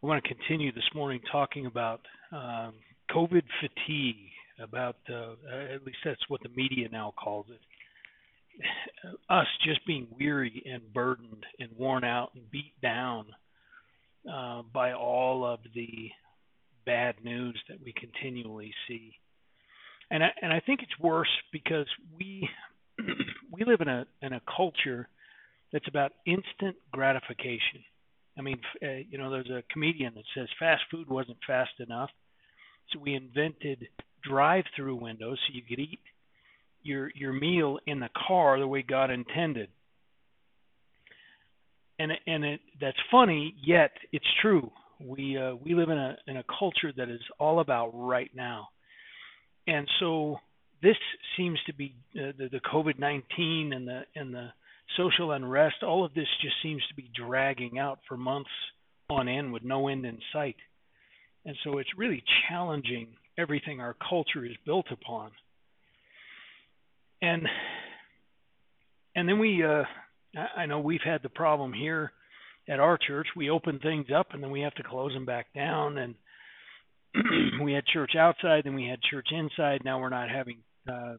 I want to continue this morning talking about um, COVID fatigue, about uh, at least that's what the media now calls it. Us just being weary and burdened and worn out and beat down uh, by all of the bad news that we continually see. And I, and I think it's worse because we we live in a in a culture that's about instant gratification. I mean, uh, you know, there's a comedian that says fast food wasn't fast enough, so we invented drive-through windows so you could eat your your meal in the car the way God intended. And and it that's funny, yet it's true. We uh, we live in a in a culture that is all about right now, and so this seems to be uh, the, the COVID nineteen and the and the social unrest, all of this just seems to be dragging out for months on end with no end in sight. And so it's really challenging everything our culture is built upon. And and then we uh I know we've had the problem here at our church. We open things up and then we have to close them back down and we had church outside, then we had church inside. Now we're not having uh,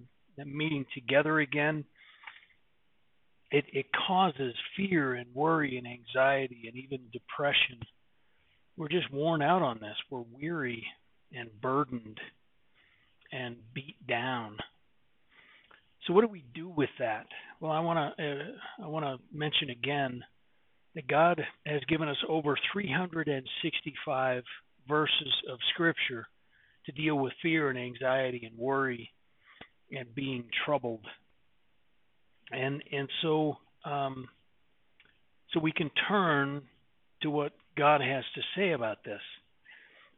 meeting together again it, it causes fear and worry and anxiety and even depression. We're just worn out on this. We're weary and burdened and beat down. So what do we do with that? Well, I want to uh, I want to mention again that God has given us over 365 verses of scripture to deal with fear and anxiety and worry and being troubled and and so um, so we can turn to what God has to say about this.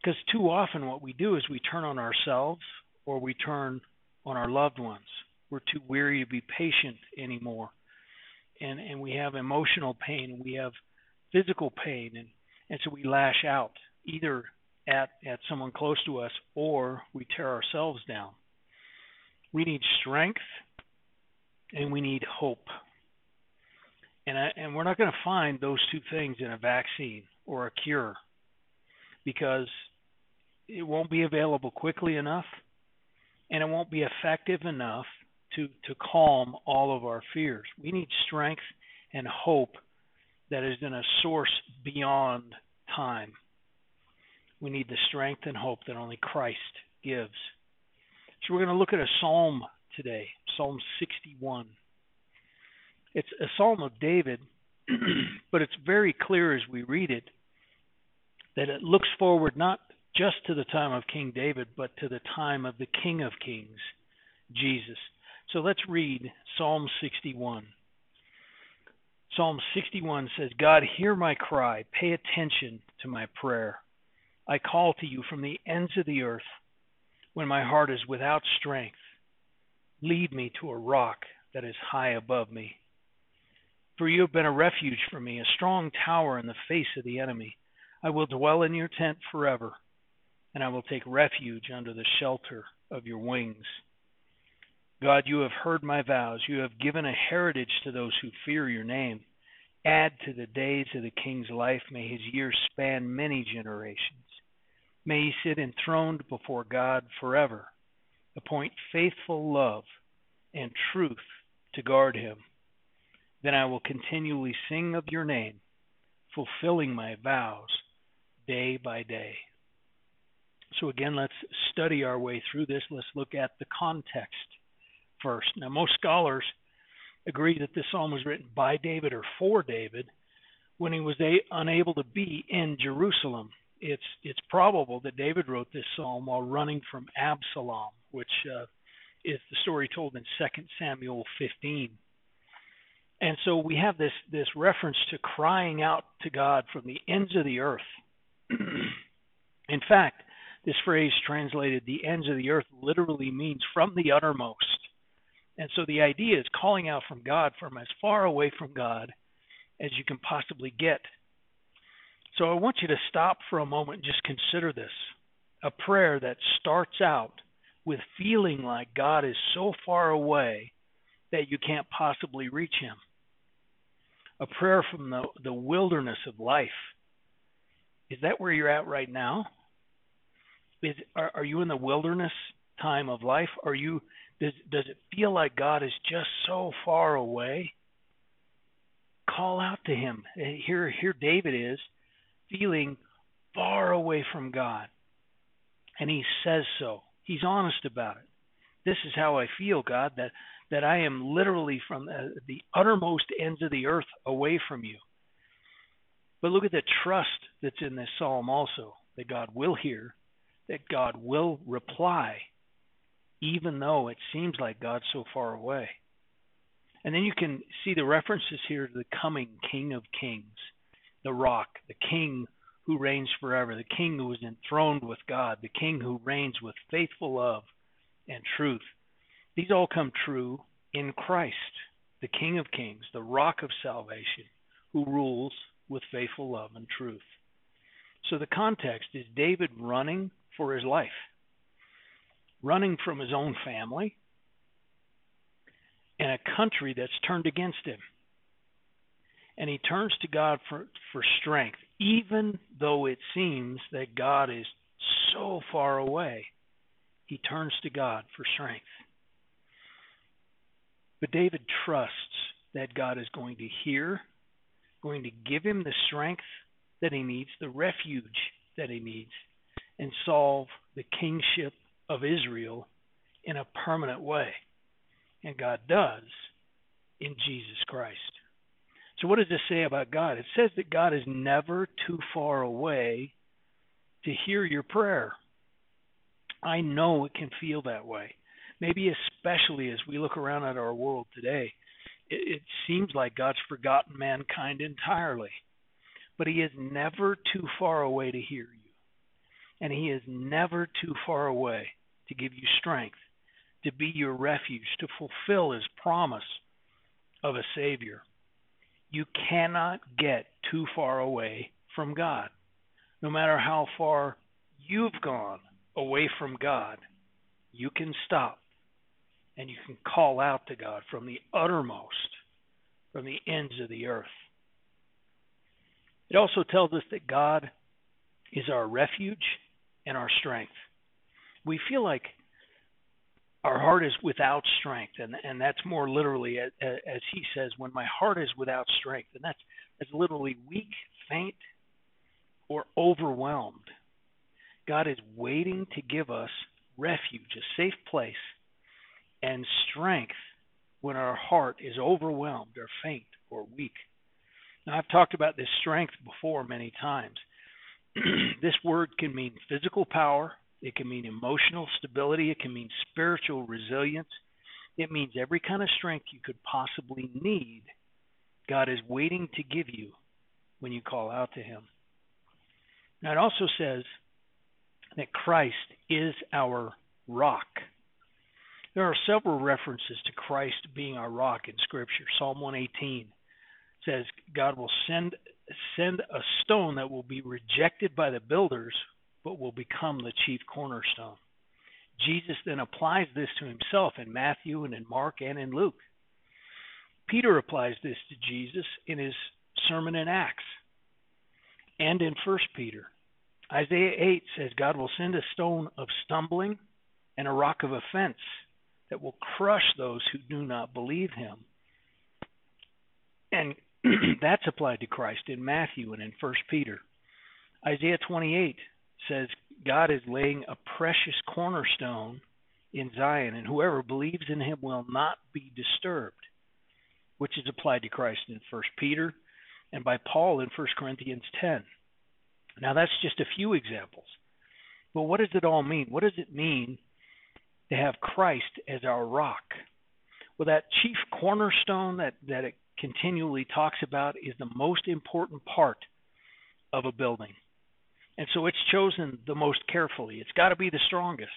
Because too often what we do is we turn on ourselves or we turn on our loved ones. We're too weary to be patient anymore. And and we have emotional pain we have physical pain and, and so we lash out either at, at someone close to us or we tear ourselves down. We need strength and we need hope. And I, and we're not going to find those two things in a vaccine or a cure because it won't be available quickly enough and it won't be effective enough to to calm all of our fears. We need strength and hope that is in a source beyond time. We need the strength and hope that only Christ gives. So we're going to look at a psalm today, Psalm 61. It's a psalm of David, but it's very clear as we read it that it looks forward not just to the time of King David, but to the time of the King of Kings, Jesus. So let's read Psalm 61. Psalm 61 says, God, hear my cry, pay attention to my prayer. I call to you from the ends of the earth when my heart is without strength. Lead me to a rock that is high above me. For you have been a refuge for me, a strong tower in the face of the enemy. I will dwell in your tent forever, and I will take refuge under the shelter of your wings. God, you have heard my vows. You have given a heritage to those who fear your name. Add to the days of the king's life. May his years span many generations. May he sit enthroned before God forever appoint faithful love and truth to guard him. Then I will continually sing of your name, fulfilling my vows day by day. So, again, let's study our way through this. Let's look at the context first. Now, most scholars agree that this psalm was written by David or for David when he was unable to be in Jerusalem. It's it's probable that David wrote this psalm while running from Absalom, which uh, is the story told in 2 Samuel 15. And so we have this this reference to crying out to God from the ends of the earth. in fact, this phrase translated the ends of the earth literally means from the uttermost. And so the idea is calling out from God from as far away from God as you can possibly get. So I want you to stop for a moment and just consider this. A prayer that starts out with feeling like God is so far away that you can't possibly reach Him. A prayer from the, the wilderness of life. Is that where you're at right now? Is are, are you in the wilderness time of life? Are you does does it feel like God is just so far away? Call out to him. Here here David is feeling far away from God. And he says so. He's honest about it. This is how I feel, God, that that I am literally from the, the uttermost ends of the earth away from you. But look at the trust that's in this psalm also that God will hear, that God will reply, even though it seems like God's so far away. And then you can see the references here to the coming King of Kings, the rock, the King who reigns forever, the King who is enthroned with God, the King who reigns with faithful love and truth. These all come true in Christ, the King of Kings, the rock of salvation, who rules with faithful love and truth. So the context is David running for his life, running from his own family, and a country that's turned against him. And he turns to God for, for strength, even though it seems that God is so far away. He turns to God for strength. But David trusts that God is going to hear, going to give him the strength that he needs, the refuge that he needs, and solve the kingship of Israel in a permanent way. And God does in Jesus Christ. So, what does this say about God? It says that God is never too far away to hear your prayer. I know it can feel that way. Maybe especially as we look around at our world today, it, it seems like God's forgotten mankind entirely. But He is never too far away to hear you. And He is never too far away to give you strength to be your refuge, to fulfill his promise of a Savior. You cannot get too far away from God. No matter how far you've gone away from God, you can stop and you can call out to God from the uttermost, from the ends of the earth. It also tells us that God is our refuge and our strength. We feel like our heart is without strength, and and that's more literally as, as he says, when my heart is without strength, and that's that's literally weak, faint, or overwhelmed. God is waiting to give us refuge, a safe place, and strength when our heart is overwhelmed or faint or weak. Now, I've talked about this strength before many times. this word can mean physical power, it can mean emotional stability. It can mean spiritual resilience. It means every kind of strength you could possibly need, God is waiting to give you when you call out to Him. Now, it also says that Christ is our rock. There are several references to Christ being our rock in Scripture. Psalm 118 says, God will send send a stone that will be rejected by the builders, but will become the chief cornerstone. Jesus then applies this to himself in Matthew and in Mark and in Luke. Peter applies this to Jesus in his sermon in Acts and in 1 Peter. Isaiah 8 says God will send a stone of stumbling and a rock of offense that will crush those who do not believe him. And that's applied to Christ in Matthew and in 1 Peter. Isaiah 28 says God is laying a precious cornerstone in Zion, and whoever believes in him will not be disturbed, which is applied to Christ in 1 Peter and by Paul in 1 Corinthians 10. Now, that's just a few examples. But what does it all mean? What does it mean to have Christ as our rock? Well, that chief cornerstone that, that it continually talks about is the most important part of a building. And so it's chosen the most carefully. It's got to be the strongest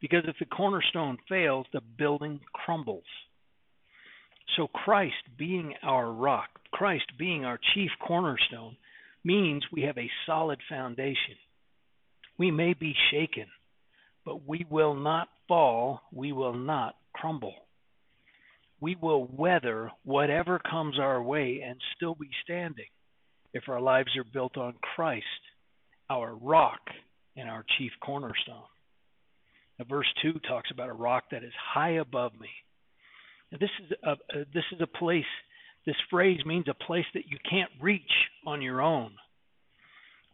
because if the cornerstone fails, the building crumbles. So Christ being our rock, Christ being our chief cornerstone, means we have a solid foundation. We may be shaken, but we will not fall, we will not crumble. We will weather whatever comes our way and still be standing if our lives are built on Christ our rock and our chief cornerstone. Now, verse 2 talks about a rock that is high above me. Now, this is a, a this is a place. This phrase means a place that you can't reach on your own.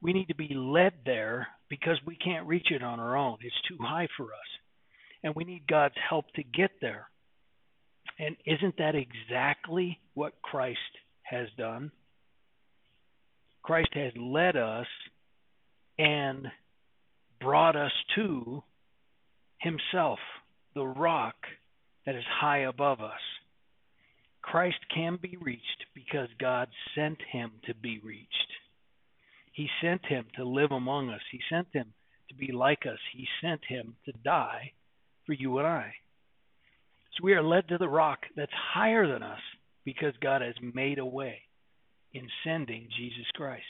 We need to be led there because we can't reach it on our own. It's too high for us. And we need God's help to get there. And isn't that exactly what Christ has done? Christ has led us and brought us to Himself, the rock that is high above us. Christ can be reached because God sent Him to be reached. He sent Him to live among us, He sent Him to be like us, He sent Him to die for you and I. So we are led to the rock that's higher than us because God has made a way in sending Jesus Christ.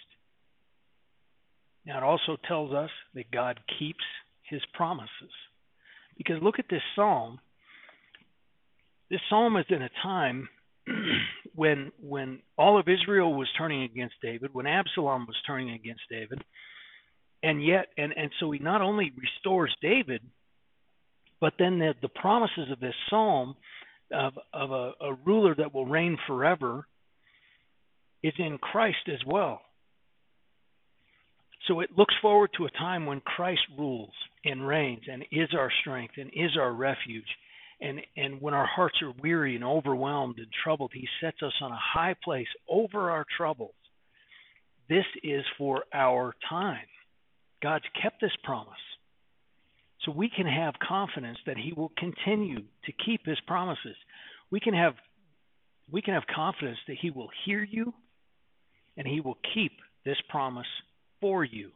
Now, it also tells us that God keeps his promises. Because look at this psalm. This psalm is in a time when when all of Israel was turning against David, when Absalom was turning against David, and yet and and so he not only restores David, but then the, the promises of this psalm of of a, a ruler that will reign forever is in Christ as well. So it looks forward to a time when Christ rules and reigns and is our strength and is our refuge. And, and when our hearts are weary and overwhelmed and troubled, He sets us on a high place over our troubles. This is for our time. God's kept this promise. So we can have confidence that He will continue to keep His promises. We can have we can have confidence that He will hear you and He will keep this promise for you.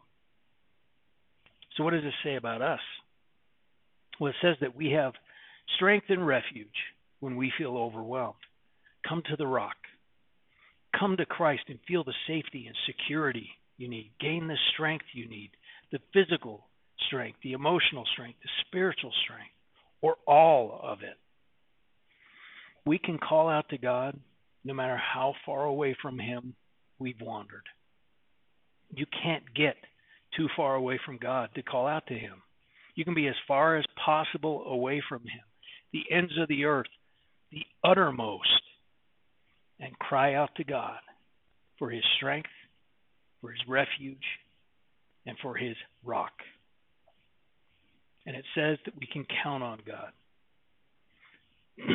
So, what does this say about us? Well, it says that we have strength and refuge when we feel overwhelmed. Come to the rock. Come to Christ and feel the safety and security you need. Gain the strength you need the physical strength, the emotional strength, the spiritual strength, or all of it. We can call out to God no matter how far away from Him we've wandered. You can't get too far away from God to call out to Him. You can be as far as possible away from Him, the ends of the earth, the uttermost, and cry out to God for His strength, for His refuge, and for His rock. And it says that we can count on God.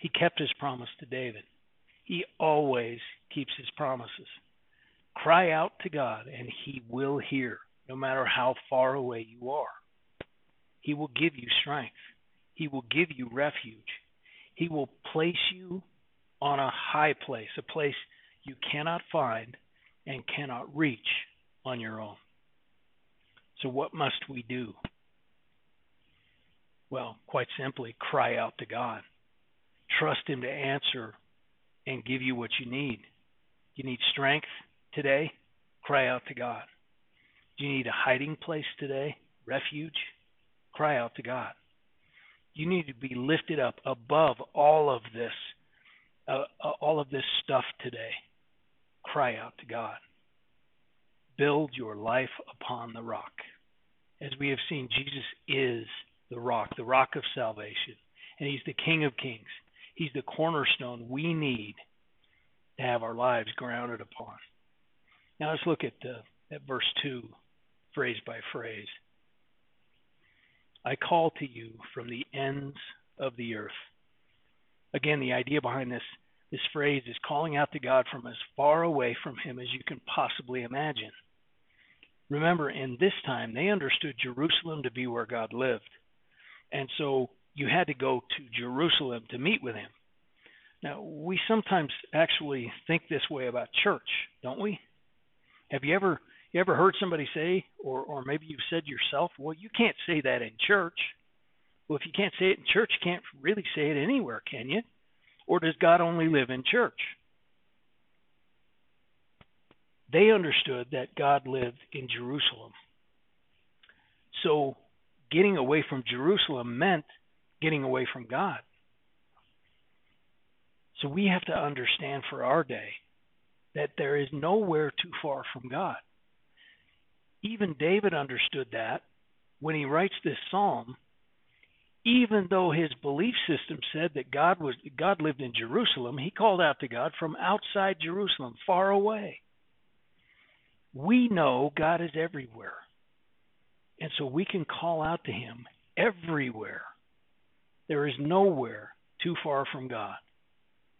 he kept His promise to David. He always keeps His promises. Cry out to God, and He will hear, no matter how far away you are. He will give you strength, He will give you refuge. He will place you on a high place, a place you cannot find and cannot reach on your own. So, what must we do? Well, quite simply, cry out to God. Trust Him to answer and give you what you need. You need strength, today, cry out to God. Do you need a hiding place today? Refuge? Cry out to God. You need to be lifted up above all of this, uh, uh, all of this stuff today. Cry out to God. Build your life upon the rock. As we have seen, Jesus is the rock, the rock of salvation, and He's the King of Kings. He's the cornerstone we need to have our lives grounded upon. Now let's look at, uh, at verse 2, phrase by phrase. I call to you from the ends of the earth. Again, the idea behind this, this phrase is calling out to God from as far away from Him as you can possibly imagine. Remember, in this time, they understood Jerusalem to be where God lived. And so you had to go to Jerusalem to meet with Him. Now, we sometimes actually think this way about church, don't we? Have you ever you ever heard somebody say, or or maybe you've said yourself, well, you can't say that in church. Well, if you can't say it in church, you can't really say it anywhere, can you? Or does God only live in church? They understood that God lived in Jerusalem. So getting away from Jerusalem meant getting away from God. So we have to understand for our day that there is nowhere too far from God. even David understood that when he writes this psalm, even though his belief system said that God was God lived in Jerusalem, he called out to God from outside Jerusalem, far away. We know God is everywhere. And so we can call out to him everywhere. There is nowhere too far from God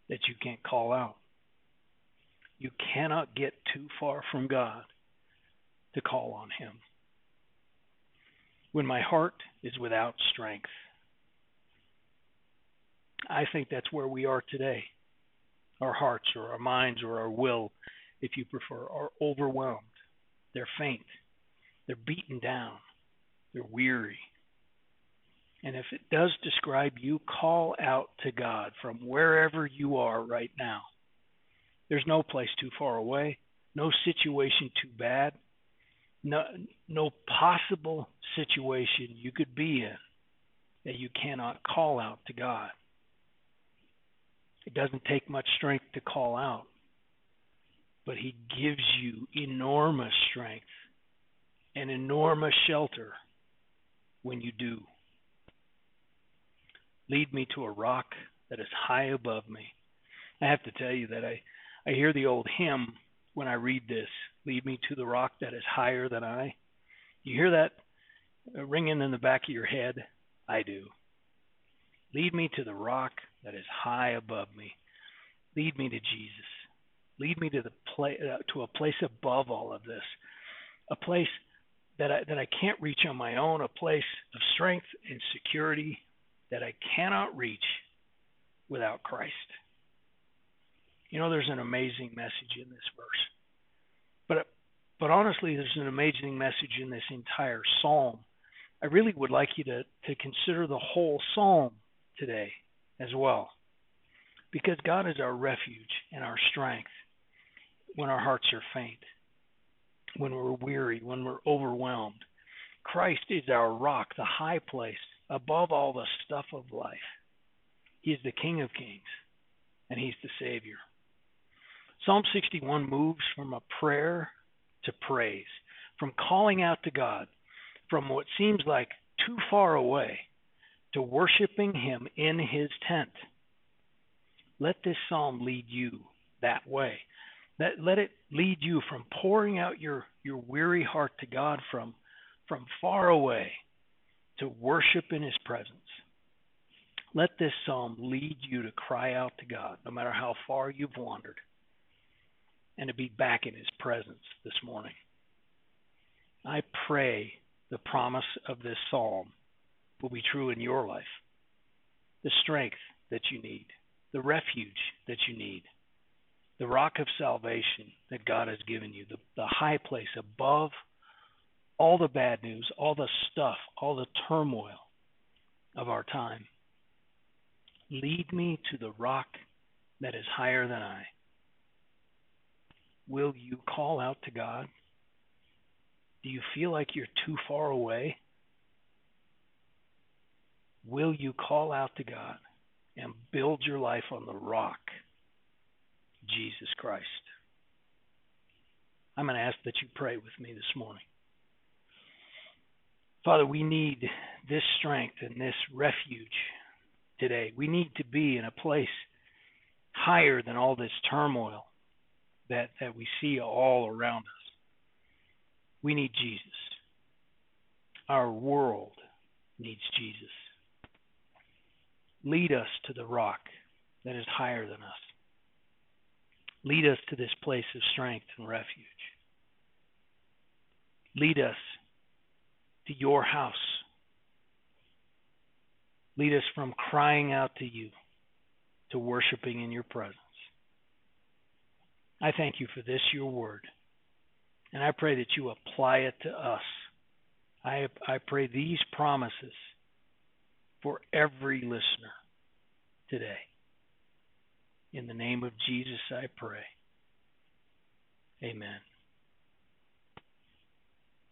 that you can't call out. You cannot get too far from God to call on him. When my heart is without strength, I think that's where we are today. Our hearts or our minds or our will, if you prefer, are overwhelmed. They're faint. They're beaten down. They're weary. And if it does describe you, call out to God from wherever you are right now. There's no place too far away, no situation too bad, no, no possible situation you could be in that you cannot call out to God. It doesn't take much strength to call out, but He gives you enormous strength and enormous shelter when you do. Lead me to a rock that is high above me. I have to tell you that I, I hear the old hymn when I read this Lead me to the rock that is higher than I. You hear that ringing in the back of your head? I do. Lead me to the rock that is high above me. Lead me to Jesus. Lead me to the pla- uh, to a place above all of this, a place that I, that I can't reach on my own, a place of strength and security that I cannot reach without Christ. You know, there's an amazing message in this verse, but but honestly, there's an amazing message in this entire psalm. I really would like you to to consider the whole psalm today as well. Because God is our refuge and our strength when our hearts are faint, when we're weary, when we're overwhelmed. Christ is our rock, the high place above all the stuff of life. He is the King of Kings, and He's the Savior. Psalm 61 moves from a prayer to praise, from calling out to God, from what seems like too far away to worshiping Him in His tent. Let this psalm lead you that way. Let, let it lead you from pouring out your, your weary heart to God from, from far away to worship in His presence. Let this psalm lead you to cry out to God, no matter how far you've wandered, and to be back in His presence this morning. I pray the promise of this psalm will be true in your life. The strength that you need, the refuge that you need, the rock of salvation that God has given you, the, the high place above all the bad news, all the stuff, all the turmoil of our time. Lead me to the rock that is higher than I. Will you call out to God? Do you feel like you're too far away? Will you call out to God and build your life on the rock, Jesus Christ? I'm going to ask that you pray with me this morning. Father, we need this strength and this refuge today. We need to be in a place higher than all this turmoil that, that we see all around us. We need Jesus. Our world needs Jesus. Lead us to the rock that is higher than us. Lead us to this place of strength and refuge. Lead us to your house. Lead us from crying out to you to worshiping in your presence. I thank you for this, your word. And I pray that you apply it to us. I, I pray these promises for every listener today. In the name of Jesus, I pray. Amen.